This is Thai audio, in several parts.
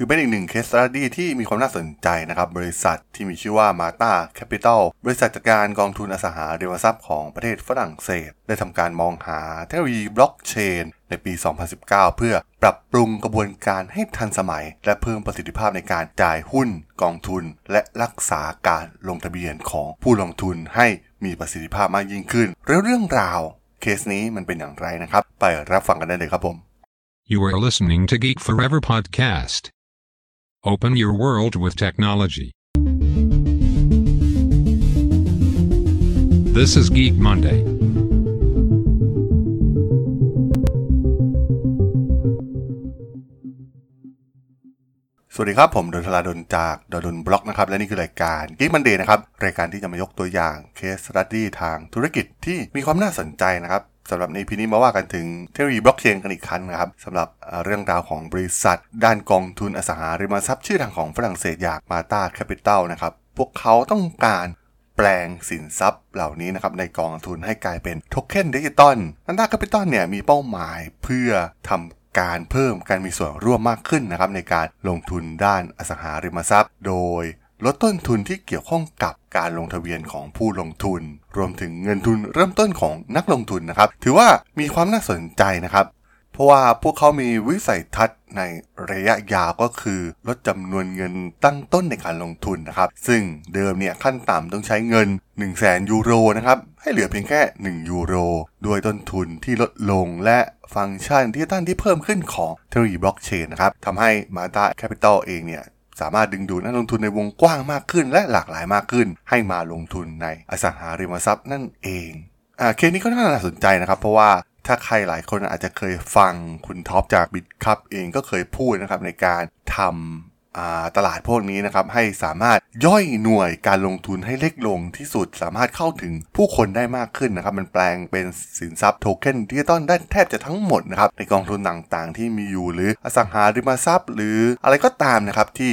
ถือเป็นอีกหนึ่ง case study ที่มีความน่าสนใจนะครับ บริษัทที่มีชื่อว่า Mata Capital บริษัทจัดการกองทุนอสังหาริมทรัพย์ของประเทศฝรั่งเศส ได้ทำการมองหาเทคโนโลยีบล็อกเชนในปี 2019 เพื่อปรับปรุงกระบวนการให้ทันสมัย และเพิ่มประสิทธิภาพในการจ่ายหุ้น กองทุน และรักษาการลงทะเบียนของผู้ลงทุนให้มีประสิทธิภาพมากยิ่งขึ้นแล้วเรื่องราวเคสนี้มันเป็นอย่างไรนะครับ ไปรับฟังกันได้เลยครับผม You are listening to Geek Forever podcast. Open your world with technology. This is Geek Monday. สวัสดีครับ ผมด.ดลจากด.ดล็อกนะครับ และนี่คือรายการ Geek Monday นะครับ รายการที่จะมายกตัวอย่าง case study ทางธุรกิจที่มีความน่าสนใจนะครับ สำหรับในพีนี้มาว่ากันถึงเทคโนโลยีบล็อกเชนกันอีกครั้งนะครับสำหรับเรื่องราวของบริษัท ด้านกองทุนอสังหาริมทรัพย์ชื่อดังของฝรั่งเศสอย่าง Mata Capital นะครับ พวกเขาต้องการแปลงสินทรัพย์เหล่านี้นะครับในกองทุนให้กลายเป็นโทเค็นดิจิตอล Mata Capital เนี่ยมีเป้าหมายเพื่อทำการเพิ่มการมีส่วนร่วมมากขึ้นนะครับในการลงทุนด้านอสังหาริมทรัพย์ โดย ลดต้นทุนที่เกี่ยวข้องกับการลงทะเบียนของผู้ลงทุน รวมถึงเงินทุนเริ่มต้นของนักลงทุนนะครับ ถือว่ามีความน่าสนใจนะครับ เพราะว่าพวกเขามีวิสัยทัศน์ในระยะยาวก็คือ ลดจำนวนเงินตั้งต้นในการลงทุนนะครับ ซึ่งเดิมเนี่ยขั้นต่ำต้องใช้เงิน 1 0 0 0 0แสนยูโรนะครับให้เหลือเพียงแค่ 1 ยูโรด้วยต้นทุนที่ลดลงและฟังก์ชันที่ตั้งที่เพิ่มขึ้นของเทคโนโลยีบล็อกเชนนะครับทำให้ Mata Capital เองเนี่ย สามารถดึงดูดนักลงทุนในวงกว้างมากขึ้น และหลากหลายมากขึ้น ให้มาลงทุนในอสังหาริมทรัพย์นั่นเองอ่าเคสนี้ก็น่าสนใจนะครับ เพราะว่าถ้าใครหลายคนอาจจะเคยฟังคุณท็อปจาก Bitkub เองก็เคยพูดนะครับในการทำ ตลาดพวกนี้นะครับให้สามารถย่อยหน่วยการลงทุนให้เล็กลงที่สุดสามารถเข้าถึงผู้คนได้มากขึ้นนะครับ มันแปลงเป็นสินทรัพย์โทเค็นดิจิตอลได้แทบจะทั้งหมดนะครับในกองทุนต่างๆ ที่มีอยู่หรืออสังหาริมทรัพย์ หรืออะไรก็ตามนะครับที่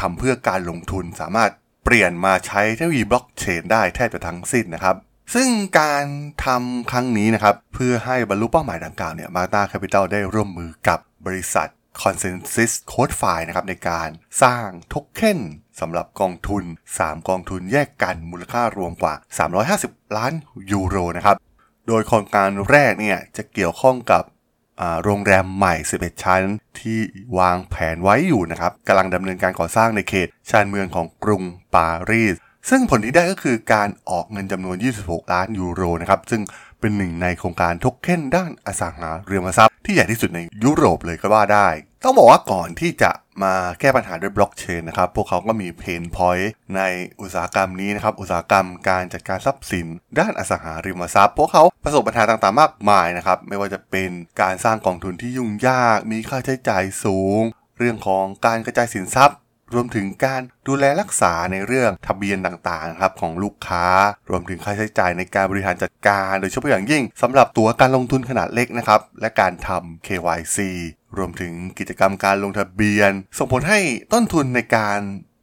ทำเพื่อการลงทุนสามารถเปลี่ยนมาใช้เทคโนโลยีบล็อกเชนได้แทบจะทั้งสิ้นนะครับซึ่งการทำครั้งนี้นะครับเพื่อให้บรรลุเป้าหมายดังกล่าวเนี่ยมาตาแคปิตอลได้ร่วมมือกับบริษัท Consensus Code File นะครับในการสร้างโทเค็นสำหรับกองทุน 3 กองทุนแยกกันมูลค่ารวมกว่า 350 ล้านยูโรนะครับ โดยโครงการแรกเนี่ยจะเกี่ยวข้องกับโรงแรมใหม่ 11 ชั้นที่วางแผนไว้อยู่นะครับกำลังดำเนินการก่อสร้างในเขต ชานเมืองของกรุงปารีส ซึ่งผลที่ได้ก็คือการออกเงินจำนวน 26 ล้านยูโรนะครับ ซึ่ง เป็นหนึ่งในโครงการโทเค็นด้านอสังหาริมทรัพย์ที่ใหญ่ที่สุดในยุโรปเลยก็ว่าได้ ต้องบอกว่าก่อนที่จะมาแก้ปัญหาด้วยบล็อกเชนนะครับ พวกเขาก็มีเพนพอยต์ในอุตสาหกรรมนี้นะครับ อุตสาหกรรมการจัดการทรัพย์สิน ด้านอสังหาริมทรัพย์ พวกเขาประสบปัญหาต่างๆมากมายนะครับ ไม่ว่าจะเป็นการสร้างกองทุนที่ยุ่งยาก มีค่าใช้จ่ายสูง เรื่องของการกระจายสินทรัพย์ รวมถึงการดูแลรักษาในเรื่องทะเบียนต่างๆครับของลูกค้า รวมถึงค่าใช้จ่ายในการบริหารจัดการ โดยเฉพาะอย่างยิ่งสำหรับตัวการลงทุนขนาดเล็กนะครับและการทำ KYC รวมถึงกิจกรรมการลงทะเบียน ส่งผลให้ต้นทุนในการ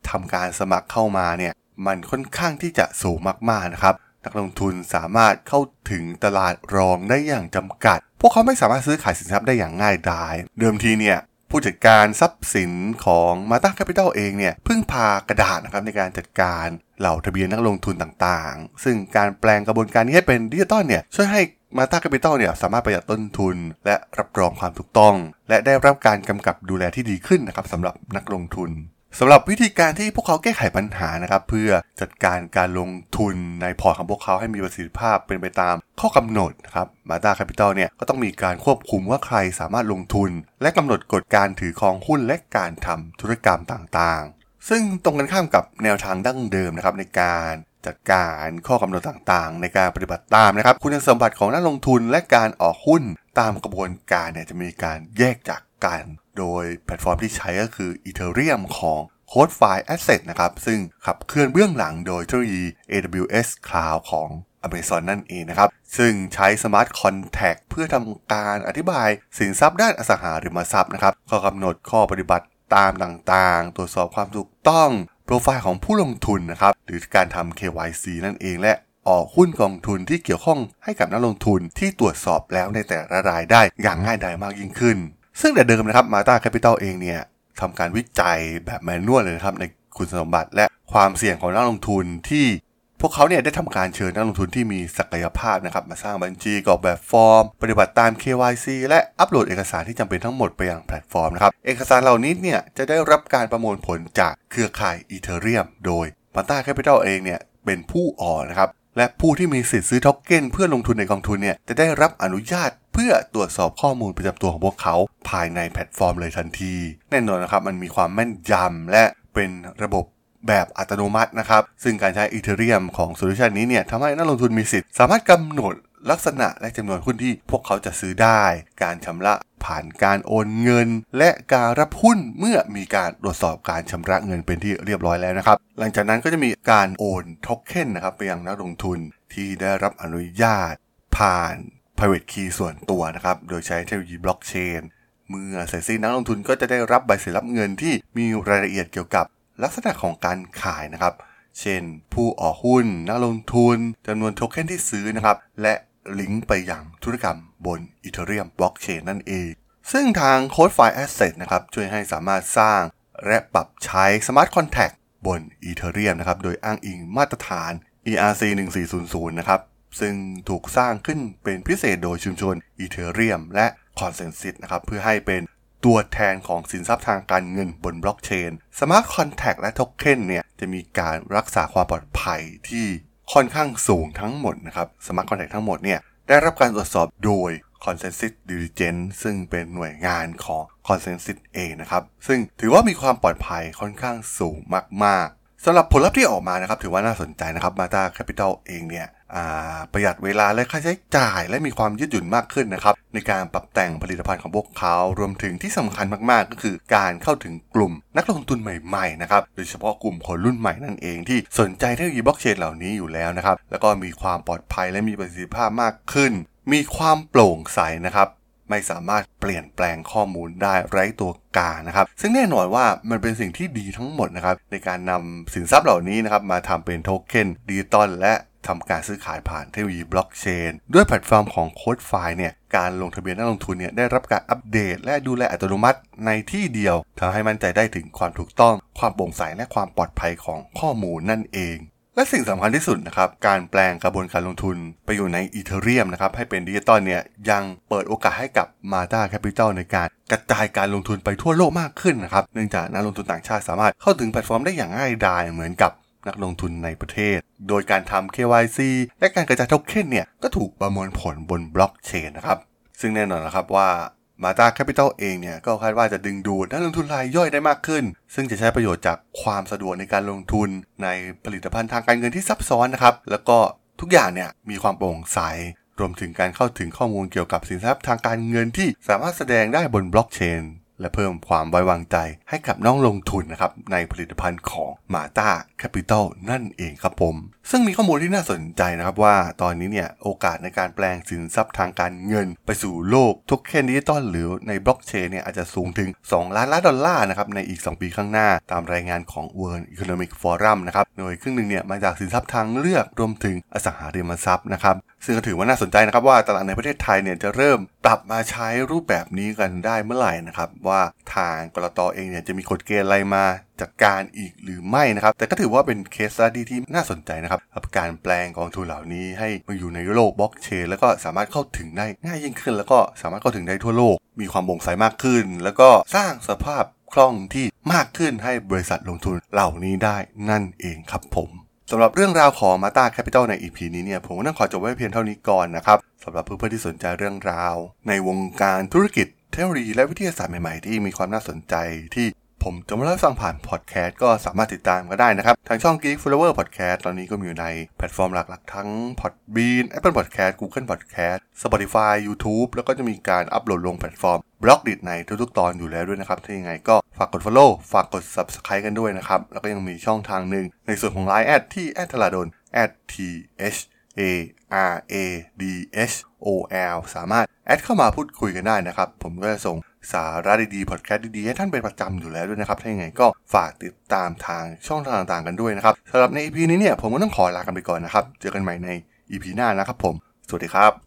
ทำการสมัครเข้ามาเนี่ยมันค่อนข้างที่จะสูงมากๆนะครับนักลงทุนสามารถเข้าถึงตลาดรองได้อย่างจำกัด พวกเขาไม่สามารถซื้อขายสินทรัพย์ได้อย่างง่ายดาย เดิมทีเนี่ย ผู้จัดการทรัพย์สินของ Mata Capital เองเนี่ยพึ่งพากระดาษนะครับในการจัดการเหล่าทะเบียนนักลงทุนต่างๆ ซึ่งการแปลงกระบวนการนี้ให้เป็นดิจิตอลเนี่ยช่วยให้ Mata Capital เนี่ยสามารถประหยัดต้นทุน และรับรองความถูกต้อง และได้รับการกำกับดูแลที่ดีขึ้นนะครับสำหรับนักลงทุนสำหรับวิธีการที่พวกเขาแก้ไขปัญหานะครับ เพื่อจัดการการลงทุนในพอร์ตของพวกเขาให้มีประสิทธิภาพเป็นไปตาม ข้อกำหนดนะครับ Mata Capital เนี่ยก็ต้องมีการควบคุมว่าใครสามารถลงทุน และกำหนดกฎการถือครองหุ้นและการทำธุรกรรมต่างๆ ซึ่งตรงกันข้ามกับแนวทางดั้งเดิมนะครับในการจัดการข้อกำหนดต่างๆ ในการปฏิบัติตามนะครับ คุณสมบัติของนักลงทุนและการออกหุ้นตามกระบวนการเนี่ยจะมีการแยกจากกัน โดยแพลตฟอร์มที่ใช้ก็คือ Ethereum ของ Code File Asset นะครับ ซึ่งขับเคลื่อนเบื้องหลังโดยเทคโนโลยี AWS Cloud ของ Amazon นั่นเองนะครับ ซึ่งใช้ Smart Contract เพื่อทำการอธิบายสินทรัพย์ด้านอสังหาริมทรัพย์นะครับข้อกำหนดข้อปฏิบัติตามต่างๆ ตรวจสอบความถูกต้องโปรไฟล์ของผู้ลงทุนนะครับ หรือการทำ KYC นั่นเองและออกหุ้นกองทุนที่เกี่ยวข้องให้กับนักลงทุนที่ตรวจสอบแล้วในแต่ละรายได้อย่างง่ายดายมากยิ่งขึ้น ซึ่งแต่เดิมนะครับ Mata Capital เองเนี่ยทำการวิจัยแบบ manual เลยนะครับในคุณสมบัติและความเสี่ยงของนักลงทุนที่ พวกเขาเนี่ยได้ทำการเชิญนักลงทุนที่มีศักยภาพนะครับมาสร้างบัญชีกรอกแบบฟอร์ม ปฏิบัติตาม KYC และอัปโหลดเอกสารที่จำเป็นทั้งหมดไปยังแพลตฟอร์มนะครับเอกสารเหล่านี้เนี่ยจะได้รับการประมวลผลจากเครือข่าย Ethereum โดย p a n t a Capital เองเนี่ยเป็นผู้ออกนะครับและผู้ที่มีสิทธิ์ซื้อท็อกเก้นเพื่อลงทุนในกองทุนเนี่ยจะได้รับอนุญาตเพื่อตรวจสอบข้อมูลประจำตัวของพวกเขา ภายในแพลตฟอร์มเลยทันที แน่นอนนะครับมันมีความแม่นยำและเป็นระบบ แบบอัตโนมัตินะครับ ซึ่งการใช้ Ethereum ของโซลูชันนี้เนี่ยทำให้นักลงทุนมีสิทธิ์ สามารถกำหนดลักษณะและจำนวนหุ้นที่พวกเขาจะซื้อได้ การชำระผ่านการโอนเงิน และการรับหุ้นเมื่อมีการตรวจสอบการชำระเงินเป็นที่เรียบร้อยแล้วนะครับ หลังจากนั้นก็จะมีการโอนโทเค็นนะครับไปยังนักลงทุนที่ได้รับอนุญาต ผ่าน private key ส่วนตัวนะครับ โดยใช้เทคโนโลยีบล็อกเชน เมื่อเสร็จสิ้นนักลงทุนก็จะได้รับใบเสร็จรับเงินที่มีรายละเอียดเกี่ยวกับ ลักษณะของการขายนะครับ เช่น ผู้ออกหุ้น นักลงทุนจำนวนโทเค็นที่ซื้อนะครับ และลิงก์ไปยังธุรกรรมบน Ethereum Blockchain นั่นเอง ซึ่งทาง Code File Asset นะครับ ช่วยให้สามารถสร้างและปรับใช้ Smart Contract บน Ethereum นะครับ โดยอ้างอิงมาตรฐาน ERC 1400นะครับ ซึ่งถูกสร้างขึ้นเป็นพิเศษโดยชุมชน Ethereum และ Consensus นะครับ เพื่อให้เป็น ตัวแทนของสินทรัพย์ทางการเงินบนบล็อกเชน Smart Contract และ Token เนี่ยจะมีการรักษาความปลอดภัยที่ค่อนข้างสูงทั้งหมดนะครับ Smart Contract ทั้งหมดเนี่ยได้รับการตรวจสอบโดย Consensus Diligence ซึ่งเป็นหน่วยงานของ Consensus เองนะครับ ซึ่งถือว่ามีความปลอดภัยค่อนข้างสูงมากๆสำหรับผลลัพธ์ที่ออกมานะครับถือว่าน่าสนใจนะครับ Mata Capital เองเนี่ย ประหยัดเวลาและค่าใช้จ่ายและมีความยืดหยุ่นมากขึ้นนะครับ ในการปรับแต่งผลิตภัณฑ์ของพวกเขา รวมถึงที่สำคัญมากๆ ก็คือการเข้าถึงกลุ่มนักลงทุนใหม่ๆนะครับโดยเฉพาะกลุ่มคนรุ่นใหม่นั่นเองที่สนใจเทคโนโลยีบล็อกเชนเหล่านี้อยู่แล้วนะครับ แล้วก็มีความปลอดภัยและมีประสิทธิภาพมากขึ้น มีความโปร่งใสนะครับไม่สามารถเปลี่ยนแปลงข้อมูลได้ไร้ตัวกลางนะครับ ซึ่งแน่นอนว่ามันเป็นสิ่งที่ดีทั้งหมดนะครับ ในการนำสินทรัพย์เหล่านี้นะครับมาทำเป็นโทเค็นดิจิตอลและ ทำการซื้อขายผ่านเทคโนโลยีบล็อกเชนด้วยแพลตฟอร์มของ Codefi เนี่ยการลงทะเบียนนักลงทุนเนี่ยได้รับการอัปเดต และดูแลอัตโนมัติในที่เดียวทำให้มั่นใจได้ถึงความถูกต้อง ความโปร่งใสและความปลอดภัยของข้อมูลนั่นเอง และสิ่งสำคัญที่สุดนะครับการแปลงกระบวนการลงทุนไปอยู่ใน Ethereum นะครับให้เป็นดิจิตอลเนี่ยยังเปิดโอกาสให้กับ Mata Capital ในการกระจายการลงทุนไปทั่วโลกมากขึ้นนะครับเนื่องจากนักลงทุนต่างชาติสามารถเข้าถึงแพลตฟอร์มได้อย่างง่ายดายเหมือนกับ นักลงทุนในประเทศ โดยการทำ KYC และการกระจายโทเค็นเนี่ย ก็ถูกประมวลผลบนบล็อกเชนนะครับ ซึ่งแน่นอนนะครับว่า Mata Capital เองเนี่ยก็คาดว่าจะดึงดูดนักลงทุนรายย่อยได้มากขึ้น ซึ่งจะใช้ประโยชน์จากความสะดวกในการลงทุนในผลิตภัณฑ์ทางการเงินที่ซับซ้อนนะครับ แล้วก็ทุกอย่างเนี่ยมีความโปร่งใส รวมถึงการเข้าถึงข้อมูลเกี่ยวกับสินทรัพย์ทางการเงินที่สามารถแสดงได้บนบล็อกเชน และเพิ่มความไว้วางใจให้กับนักลงทุนนะครับในผลิตภัณฑ์ของ Mata Capital นั่นเองครับผม ซึ่งมีข้อมูลที่น่าสนใจนะครับว่าตอนนี้เนี่ยโอกาสในการแปลงสินทรัพย์ทางการเงิน ไปสู่โลกโทเค็นดิจิตอลหรือในบล็อกเชนเนี่ยอาจจะสูงถึง 2 ล้านล้านดอลลาร์นะครับในอีก 2 ปีข้างหน้า ตามรายงานของ World Economic Forum นะครับโดยครึ่งหนึ่งเนี่ยมาจากสินทรัพย์ทางเลือกรวมถึงอสังหาริมทรัพย์นะครับ ซึ่งก็ถือว่าน่าสนใจนะครับว่าตลาดในประเทศไทยเนี่ยจะเริ่มปรับมาใช้รูปแบบนี้กันได้เมื่อไหร่นะครับว่าทางกรตอเองเนี่ยจะมีกฎเกณฑ์อะไรมาจัดการอีกหรือไม่นะครับ แต่ก็ถือว่าเป็นเคสสตี้ที่น่าสนใจนะครับกับการแปลงกองทุนเหล่านี้ให้มาอยู่ในโลกบล็อกเชนแล้วก็สามารถเข้าถึงได้ง่ายยิ่งขึ้น แล้วก็สามารถเข้าถึงได้ทั่วโลก มีความโปร่งใสมากขึ้น แล้วก็สร้างสภาพคล่องที่มากขึ้นให้บริษัทลงทุนเหล่านี้ได้นั่นเองครับผม สำหรับเรื่องราวของ Mata Capital ใน EP นี้เนี่ยผมก็ต้องขอจบไว้เพียงเท่านี้ก่อนนะครับสำหรับเพื่อนๆที่สนใจเรื่องราว ในวงการธุรกิจเทคโนโลยีและวิทยาศาสตร์ใหม่ๆ ที่มีความน่าสนใจที่ ผมจะมาเล่าฟังผ่านพอดแคสต์ก็สามารถติดตามก็ได้นะครับ ทางช่อง Geek Forever Podcast ตอนนี้ก็มีอยู่ในแพลตฟอร์มหลักๆ ทั้ง Podbean Apple Podcast Google Podcast Spotify YouTube แล้วก็จะมีการอัปโหลดลงแพลตฟอร์ม Blockdit ในทุกๆตอนอยู่แล้วด้วยนะครับถ้ายังไงก็ฝากกด Follow ฝากกด Subscribe กันด้วยนะครับ แล้วก็ยังมีช่องทางหนึ่งในส่วนของ Line แอดที่แอดทลาดน t h a r a d h o l สามารถแอดเข้ามาพูดคุยกันได้นะครับ ผมก็จะส่ง สาระดีๆพอดแคสต์ดีๆ ให้ท่านเป็นประจำอยู่แล้วด้วยนะครับ ถ้าอย่างไงก็ฝากติดตามทางช่องทางต่างๆกันด้วยนะครับสำหรับใน EP นี้เนี่ยผมก็ต้องขอลากันไปก่อนนะครับ เจอกันใหม่ใน EP หน้านะครับผม สวัสดีครับ